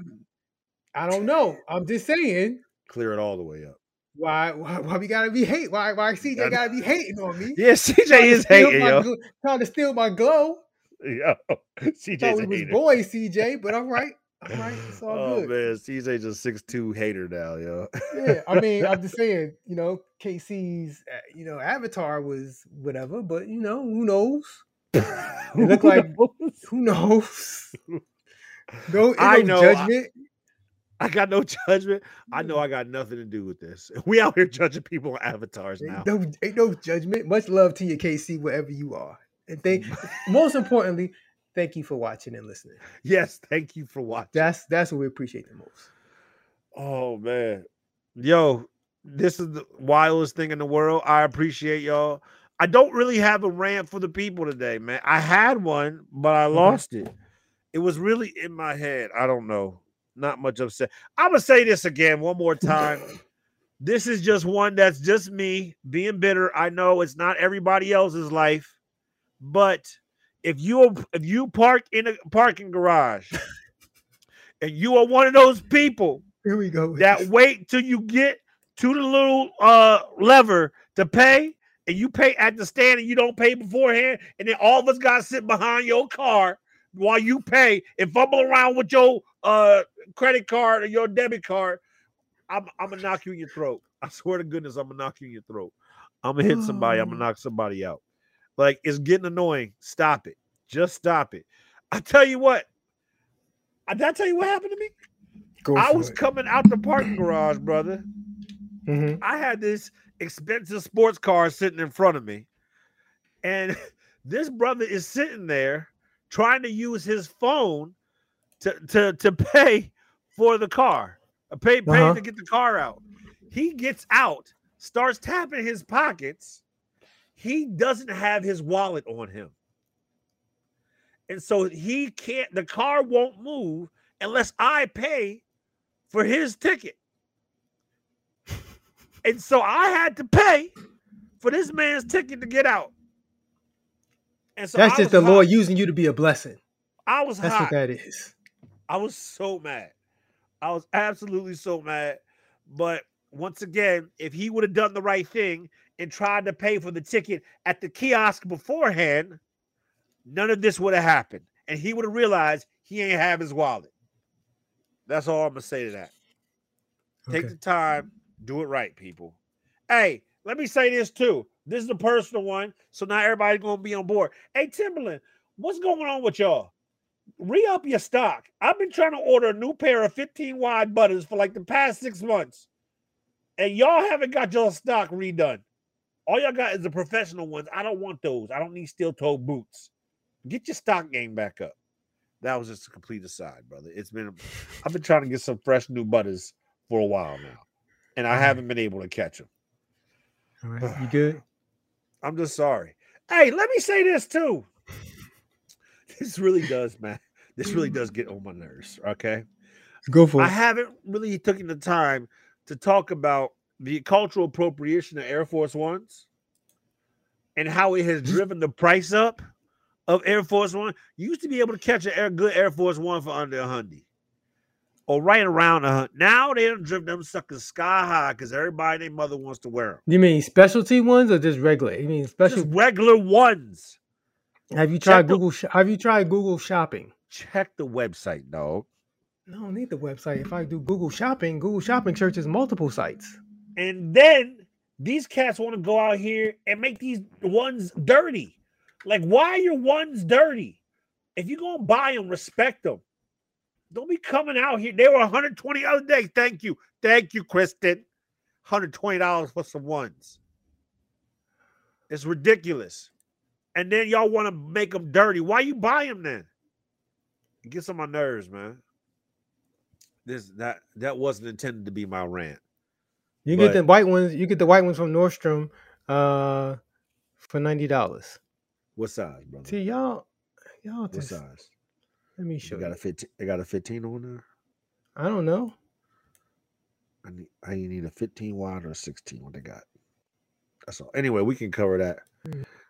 I don't know. I'm just saying. Clear it all the way up. Why, why, why we gotta be hate? Why, why CJ gotta be hating on me? Yeah, CJ is hating, yo. Gl- trying to steal my glow. Yo, CJ. Thought we was boys, CJ, but all right. All right, it's all oh, good. man, CJ's a six two hater now, yo. yeah, I mean, I'm just saying, you know, KC's, uh, you know, avatar was whatever, but you know, who knows? It looked like who knows? No, I know judgment. I, I, got no judgment. I know I got nothing to do with this. We out here judging people on avatars now. Ain't no, ain't no judgment. Much love to you, KC, wherever you are. And thank most importantly, thank you for watching and listening. Yes, thank you for watching. That's that's what we appreciate the most. Oh man. Yo, this is the wildest thing in the world. I appreciate y'all. I don't really have a rant for the people today, man. I had one, but I lost it. It was really in my head. I don't know. Not much upset. I'm gonna say this again one more time. this is just one that's just me being bitter. I know it's not everybody else's life, but if you if you park in a parking garage and you are one of those people here we go that wait till you get to the little uh lever to pay and you pay at the stand and you don't pay beforehand, and then all of us got to sit behind your car while you pay and fumble around with your uh credit card or your debit card, I'm I'm gonna knock you in your throat. I swear to goodness, I'm gonna knock you in your throat. I'm gonna hit somebody. I'm gonna knock somebody out. Like it's getting annoying. Stop it. Just stop it. I tell you what. I did I tell you what happened to me? I was it. coming out the parking garage, brother. Mm-hmm. I had this expensive sports car sitting in front of me. And this brother is sitting there trying to use his phone to to, to pay for the car, uh, pay pay uh-huh. to get the car out. He gets out, starts tapping his pockets. He doesn't have his wallet on him. And so he can't, the car won't move unless I pay for his ticket. And so I had to pay for this man's ticket to get out. And so that's just the hot. Lord using you to be a blessing. I was That's hot. what that is. I was so mad. I was absolutely so mad. But once again, if he would have done the right thing and tried to pay for the ticket at the kiosk beforehand, none of this would have happened. And he would have realized he ain't have his wallet. That's all I'm gonna say to that. Take the time, do it right, people. Hey, let me say this too. This is a personal one, so not everybody's gonna be on board. Hey, Timberland, what's going on with y'all? Re up your stock. I've been trying to order a new pair of 15 wide butters for like the past six months, and y'all haven't got your stock redone. All y'all got is the professional ones. I don't want those. I don't need steel toe boots. Get your stock game back up. That was just a complete aside, brother. It's been I've been trying to get some fresh new butters for a while now and I mm-hmm. haven't been able to catch him. All right, you good? I'm just sorry. Hey, let me say this too. This really does, man. This really does get on my nerves. Okay, go for it. I haven't really taken the time to talk about the cultural appropriation of Air Force Ones and how it has mm-hmm. driven the price up of Air Force One. You used to be able to catch a good Air Force One for under a hundred. Or right around a hundred. Now they done driven them suckers sky high because everybody their mother wants to wear them. You mean specialty ones or just regular? You mean special? Just regular ones. Have you tried Check Google? Sh- have you tried Google Shopping? Check the website, dog. No, I don't need the website. If I do Google Shopping, Google Shopping searches multiple sites. And then these cats want to go out here and make these ones dirty. Like, why are your ones dirty? If you're gonna buy them, respect them. Don't be coming out here. They were 120 other day. Thank you. Thank you, Kristen. $120 for some ones. It's ridiculous. And then y'all want to make them dirty. Why you buy them then? It gets on my nerves, man. This that that wasn't intended to be my rant. You get But- the white ones. You get the white ones from Nordstrom, uh, for ninety dollars. What size, brother? See y'all, y'all What just size? Let me show got you. a 15. They got a 15 on there. I don't know. I need. I need a 15 wide or a 16. What they got? That's all. Anyway, we can cover that.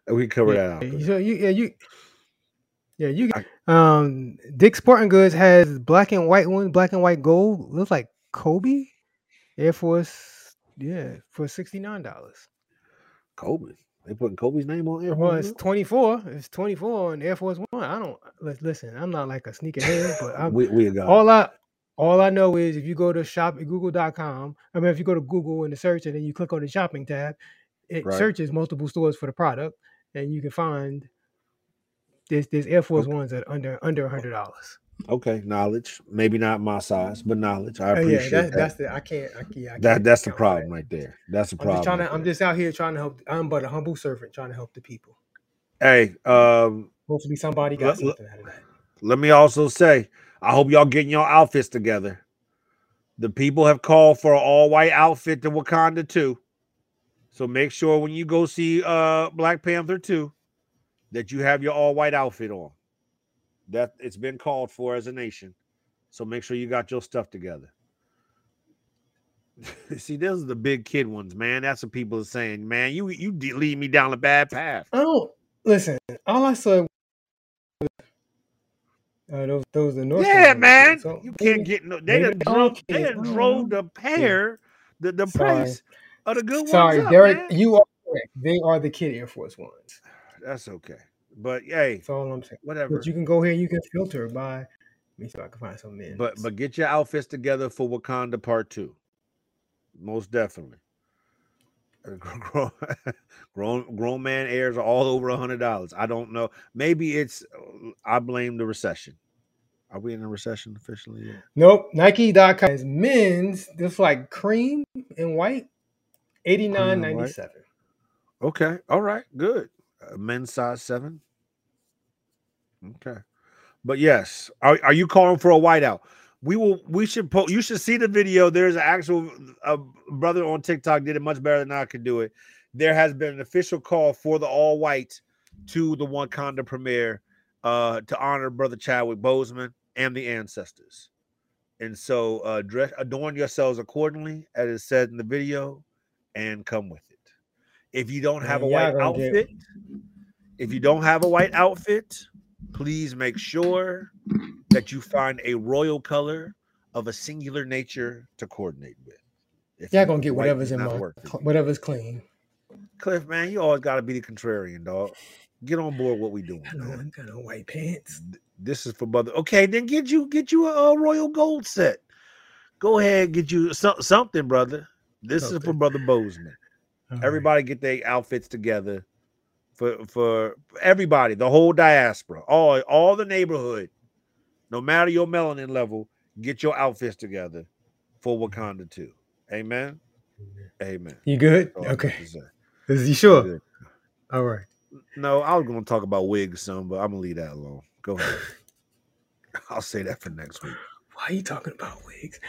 Uh, We can cover yeah, that out. So you, yeah, you, yeah, you. Um, Dick's Sporting Goods has black and white one, black and white gold. Looks like Kobe, Air Force. Yeah, for sixty nine dollars. Kobe. They putting Kobe's name on Air Well, Force it's twenty four. It's twenty four on Air Force One. I don't lis- listen. I'm not like a sneakerhead, but I'm, We we got all I all I know is if you go to shop google.com, I mean if you go to Google in the search and then you click on the shopping tab, it Right. searches multiple stores for the product and you can find this this Air Force Ones at under under a hundred dollars. Okay knowledge. Maybe not my size, but knowledge. I Oh, appreciate yeah, that, that. that's the I can't I can't, I can't that's the count that. problem right there. That's the I'm problem. just trying right I'm just out here trying to help. I'm but a humble servant trying to help the people. Hey, um, Hopefully somebody got Let- let- something out of that. let me also say, I hope y'all getting your outfits together. The people have called for an all white outfit to Wakanda too. So make sure when you go see uh Black Panther 2 that you have your all white outfit on. That it's been called for as a nation. So make sure you got your stuff together. see, those are the big kid ones, man. That's what people are saying, man. You you lead me down a bad path. Don't listen. All I saw was uh, those those the North Yeah, man. So you can't get no. They done drove. They done drove the pair, the the Sorry. price of the good Sorry, ones. up, Derek. You are correct. They are the kid Air Force ones. That's okay. But hey, That's all I'm saying. whatever. But you can go here. You can filter by. Let me see if I can find some men. But but get your outfits together for Wakanda Part Two. Most definitely. Uh, Grown, grown grown man airs are all over a hundred dollars. I don't know. Maybe it's. uh, I blame the recession. Are we in a recession officially yet? nope. Nike.com is men's. This like cream and white. Eighty nine Cream and white. ninety seven. Okay. All right. Good. Uh, men's size seven. Okay. But yes, are, are you calling for a whiteout? We will. We should. Po- you should see the video. There's an actual uh, brother on TikTok did it much better than I could do it. There has been an official call for the all white to the Wakanda premiere uh, to honor Brother Chadwick Boseman and the ancestors. And so, uh, dress adorn yourselves accordingly, as is said in the video, and come with it. If you don't have a white outfit, if you don't have a white outfit, please make sure that you find a royal color of a singular nature to coordinate with. If you- gonna get whatever's in my work whatever's clean. Cliff, man, you always got to be the contrarian, dog. Get on board what we doing. I know I man. ain't got no white pants. This is for brother. Okay, then get you get you a, a royal gold set. Go ahead, get you some, something, brother. This is for brother Boseman. All right. Everybody get their outfits together for for everybody, the whole diaspora, all all the neighborhood, no matter your melanin level, get your outfits together for Wakanda too. Amen. Amen. You good? That's all I got Okay. Is you sure? Good. All right. No, I was going to talk about wigs some, but I'm gonna leave that alone. Go ahead. I'll say that for next week. Why are you talking about wigs?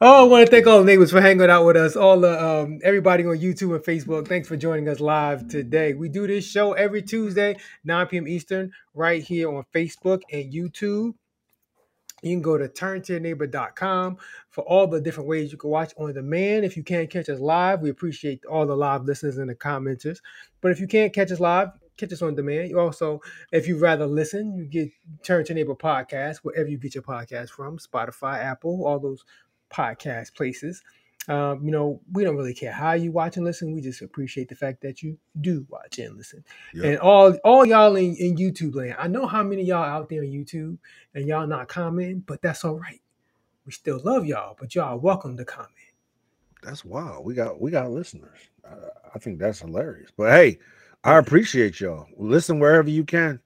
Oh, I want to thank all the neighbors for hanging out with us. All the um, everybody on YouTube and Facebook. Thanks for joining us live today. We do this show every Tuesday, 9 p.m. Eastern, right here on Facebook and YouTube. You can go to turntoyourneighbor.com for all the different ways you can watch on demand. If you can't catch us live, we appreciate all the live listeners and the commenters. But if you can't catch us live, catch us on demand. You also, if you rather listen, you get Turn to Neighbor podcast wherever you get your podcast from, Spotify, Apple, all those podcast places. Um, you know, we don't really care how you watch and listen. We just appreciate the fact that you do watch and listen. Yep. And all all y'all in, in YouTube land. I know how many y'all out there on YouTube and y'all not commenting, but that's all right. We still love y'all, but y'all welcome to comment. That's wild. We got we got listeners. I, I think that's hilarious. But hey, I appreciate y'all. Listen wherever you can,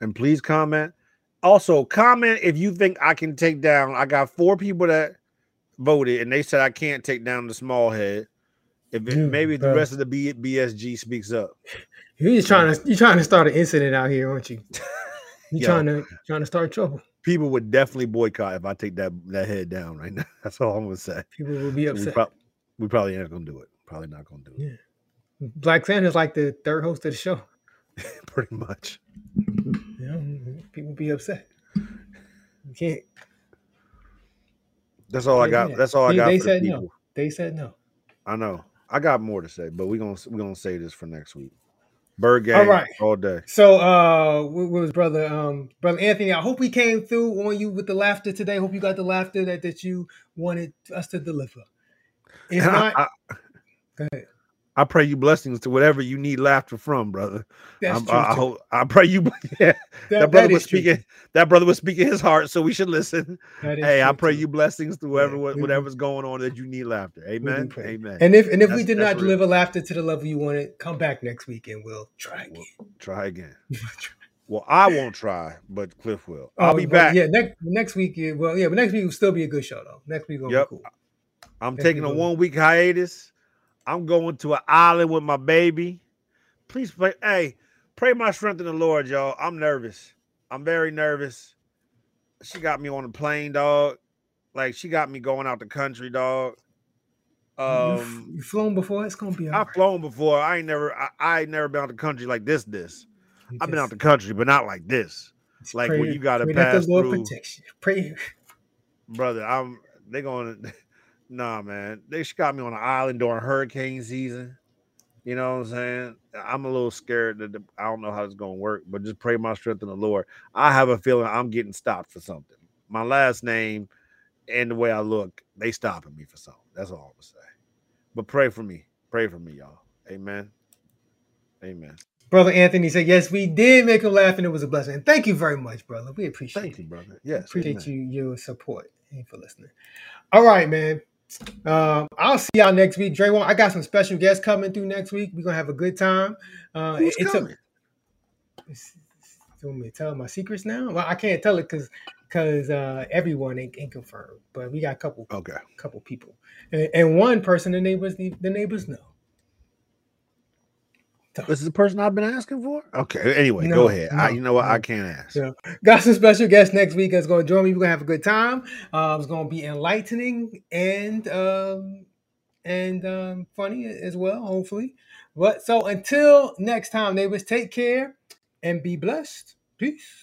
and please comment. Also, comment if you think I can take down. I got four people that voted, and they said I can't take down the small head. If it, Dude, maybe bro. the rest of the B, BSG speaks up. You're just trying to you're trying to start an incident out here, aren't you? You're trying to trying to start trouble. People would definitely boycott if I take that that head down right now. That's all I'm gonna say. People will be upset. We, pro- we probably ain't gonna do it. Probably not gonna do it. Yeah. Black Santa's like the third host of the show. Pretty much. Yeah, people be upset. You can't that's all I got. That's all I got. They said no. They said no. I know. I got more to say, but we're gonna we're gonna say this for next week. Bird game all right. all day. So uh what was brother um brother Anthony, I hope we came through on you with the laughter today. Hope you got the laughter that, that you wanted us to deliver. If not, I, I, go ahead. I pray you blessings to whatever you need laughter from, brother. That's true. I, hope, I pray you. Yeah, that, that brother that was speaking. True. That brother was speaking his heart, so we should listen. Hey, I pray too. you blessings to whoever, yeah, whatever's going on that you need laughter. Amen. Amen. And if and if that's, we did not real. deliver laughter to the level you wanted, come back next week and we'll try again. We'll try again. well, I won't try, but Cliff will. I'll oh, be back. Yeah, next next week. Well, yeah, but next week will still be a good show though. Next week will yep. be cool. I'm next taking a one week hiatus. I'm going to an island with my baby. Please pray. Hey, pray my strength in the Lord, y'all. I'm nervous. I'm very nervous. She got me on a plane, dog. Like she got me going out the country, dog. Um, you flown before? It's gonna be. I've right. flown before. I ain't never. I, I, ain't never been out the country like this. This. I've been out the country, but not like this. It's Like pray, when you got to pass through. Protection. Pray, brother. I'm. They're going. To Nah, man. They got me on an island during hurricane season. You know what I'm saying? I'm a little scared that the, I don't know how it's gonna work, but just pray my strength in the Lord. I have a feeling I'm getting stopped for something. My last name and the way I look, they stopping me for something. That's all I'm gonna say. But pray for me. Pray for me, y'all. Amen. Amen. Brother Anthony said, Yes, we did make him laugh, and it was a blessing. And thank you very much, brother. We appreciate Thank you, brother. Yes. Appreciate amen. you, your support. Thank you for listening. All right, man. Um, I'll see y'all next week. Dre, I got some special guests coming through next week. We're gonna have a good time. Uh, Who's it's coming? A, you want me to tell my secrets now? Well, I can't tell it because because uh, everyone ain't, ain't, confirmed, but we got a couple okay, couple people, and, and one person the neighbors the, the neighbors know. This is the person I've been asking for. Okay. Anyway, no, go ahead. No, I, you know what? No, I can't ask. Got some special guests next week that's going to join me. We're going to have a good time. Uh, it's going to be enlightening and um, and um, funny as well, hopefully. But so until next time, neighbors, take care and be blessed. Peace.